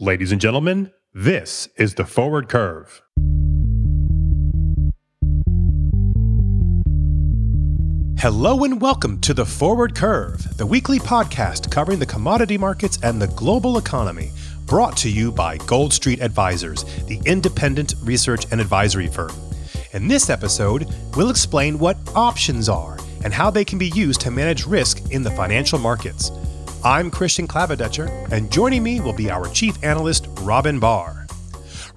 Ladies and gentlemen, this is the Forward Curve. Hello and welcome to the Forward Curve, the weekly podcast covering the commodity markets and the global economy, brought to you by Gold Street Advisors, the independent research and advisory firm. In this episode, we'll explain what options are and how they can be used to manage risk in the financial markets. I'm Christian Klavedetcher, and joining me will be our chief analyst, Robin Bhar.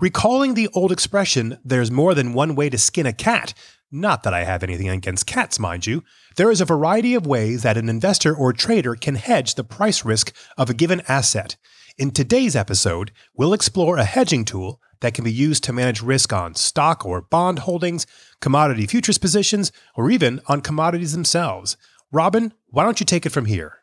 Recalling the old expression, there's more than one way to skin a cat, not that I have anything against cats, mind you. There is a variety of ways that an investor or trader can hedge the price risk of a given asset. In today's episode, we'll explore a hedging tool that can be used to manage risk on stock or bond holdings, commodity futures positions, or even on commodities themselves. Robin, why don't you take it from here?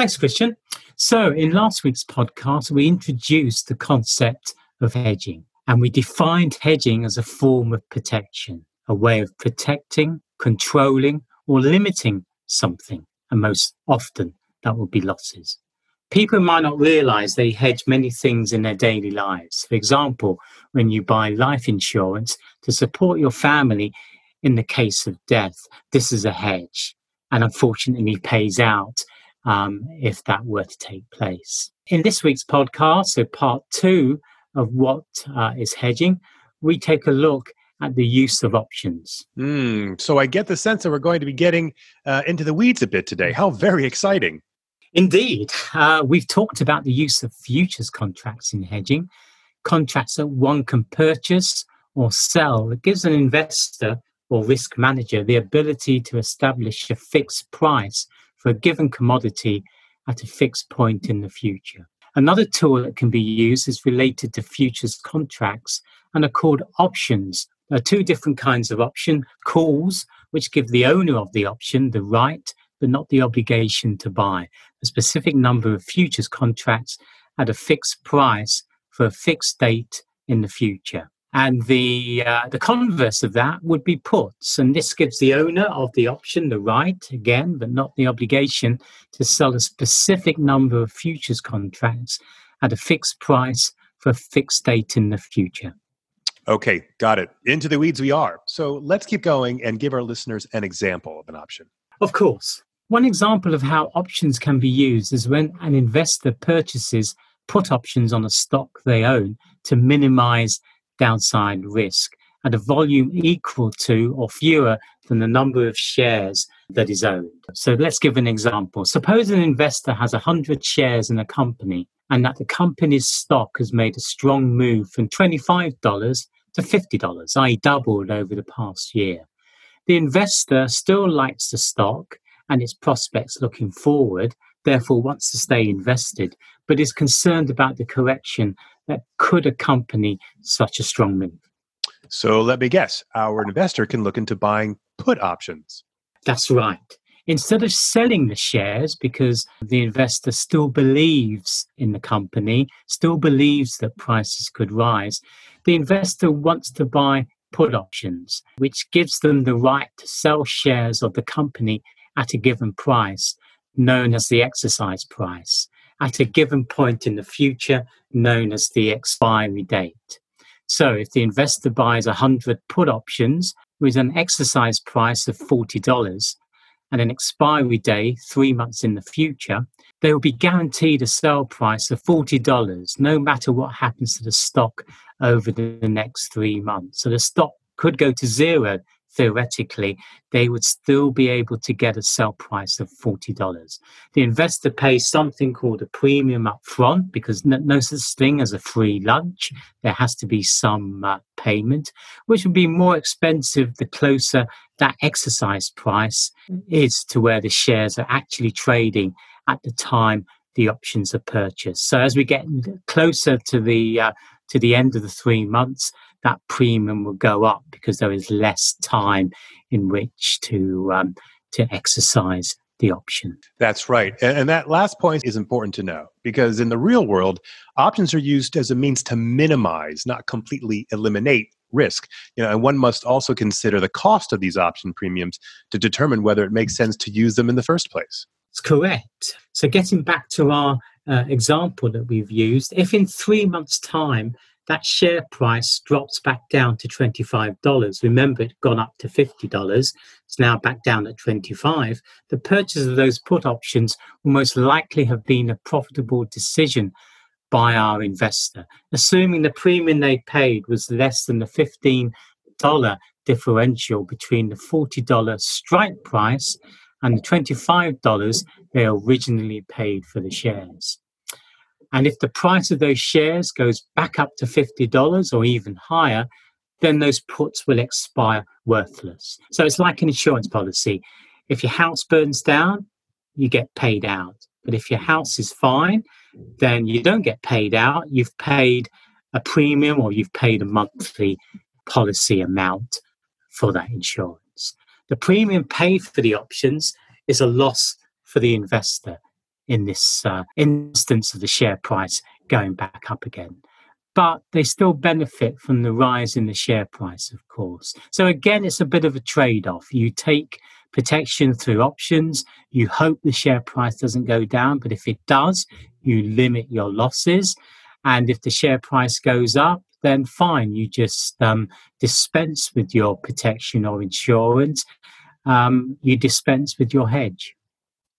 Thanks, Christian. So, in last week's podcast, we introduced the concept of hedging and we defined hedging as a form of protection a way of protecting, controlling, or limiting something, and most often that will be losses. People might not realize they hedge many things in their daily lives. For example, when you buy life insurance to support your family in the case of death, this is a hedge and unfortunately pays out um, if that were to take place. In this week's podcast, so part two of what uh, is hedging, we take a look at the use of options. Mm, so I get the sense that we're going to be getting uh, into the weeds a bit today. How very exciting! Indeed. Uh, we've talked about the use of futures contracts in hedging, contracts that one can purchase or sell. It gives an investor or risk manager the ability to establish a fixed price for a given commodity at a fixed point in the future. Another tool that can be used is related to futures contracts and are called options there are two different kinds of option calls, which give the owner of the option the right, but not the obligation to buy a specific number of futures contracts at a fixed price for a fixed date in the future. And the uh, the converse of that would be puts, and this gives the owner of the option the right, again, but not the obligation, to sell a specific number of futures contracts at a fixed price for a fixed date in the future. Okay, got it. Into the weeds we are. So let's keep going and give our listeners an example of an option. Of course. One example of how options can be used is when an investor purchases put options on a stock they own to minimize downside risk at a volume equal to or fewer than the number of shares that is owned. So let's give an example. Suppose an investor has 100 shares in a company and that the company's stock has made a strong move from $25 to $50, i.e., doubled over the past year. The investor still likes the stock and its prospects looking forward, therefore wants to stay invested, but is concerned about the correction that could accompany such a strong move. So let me guess, our investor can look into buying put options. That's right instead of selling the shares because the investor still believes in the company, still believes that prices could rise, the investor wants to buy put options, which gives them the right to sell shares of the company at a given price, known as the exercise price, at a given point in the future, known as the expiry date. So if the investor buys 100 put options with an exercise price of $40, and an expiry day three months in the future, they will be guaranteed a sell price of $40 no matter what happens to the stock over the next three months. So the stock could go to zero theoretically, they would still be able to get a sell price of $40. The investor pays something called a premium up front because no, no such thing as a free lunch. There has to be some uh, payment, which would be more expensive the closer that exercise price is to where the shares are actually trading at the time the options are purchased. So as we get closer to the uh, to the end of the three months, that premium will go up because there is less time in which to um, to exercise the option. That's right. And, that last point is important to know because in the real world, options are used as a means to minimize, not completely eliminate risk. You know, and one must also consider the cost of these option premiums to determine whether it makes sense to use them in the first place. It's correct. So getting back to our uh, example that we've used, if in three months' time that share price drops back down to $25, remember it gone up to $50, it's now back down at 25, the purchase of those put options will most likely have been a profitable decision by our investor, assuming the premium they paid was less than the $15 differential between the $40 strike price and the $25 they originally paid for the shares. And if the price of those shares goes back up to $50 or even higher, then those puts will expire worthless. So it's like an insurance policy. If your house burns down, you get paid out. But if your house is fine, then you don't get paid out. You've paid a premium or you've paid a monthly policy amount for that insurance. The premium paid for the options is a loss for the investor in this uh, instance of the share price going back up again. But they still benefit from the rise in the share price, of course. So, again, it's a bit of a trade off. You take protection through options, you hope the share price doesn't go down, but if it does, you limit your losses. And if the share price goes up, then fine, you just um, dispense with your protection or insurance. Um, you dispense with your hedge.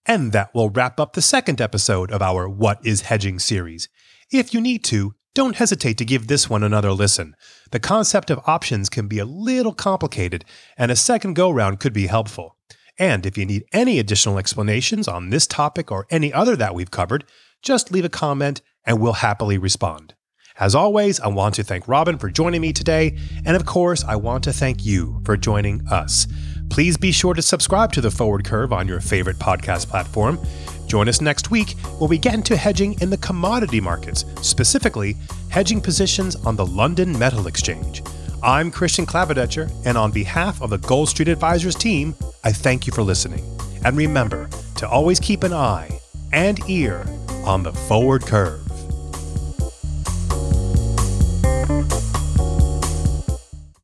And that will wrap up the second episode of our What is Hedging series. If you need to, don't hesitate to give this one another listen. The concept of options can be a little complicated, and a second go round could be helpful. And if you need any additional explanations on this topic or any other that we've covered, just leave a comment and we'll happily respond. As always, I want to thank Robin for joining me today, and of course, I want to thank you for joining us. Please be sure to subscribe to The Forward Curve on your favorite podcast platform. Join us next week when we get into hedging in the commodity markets, specifically hedging positions on the London Metal Exchange. I'm Christian Klavedetcher, and on behalf of the Gold Street Advisors team, I thank you for listening. And remember to always keep an eye and ear on the forward curve.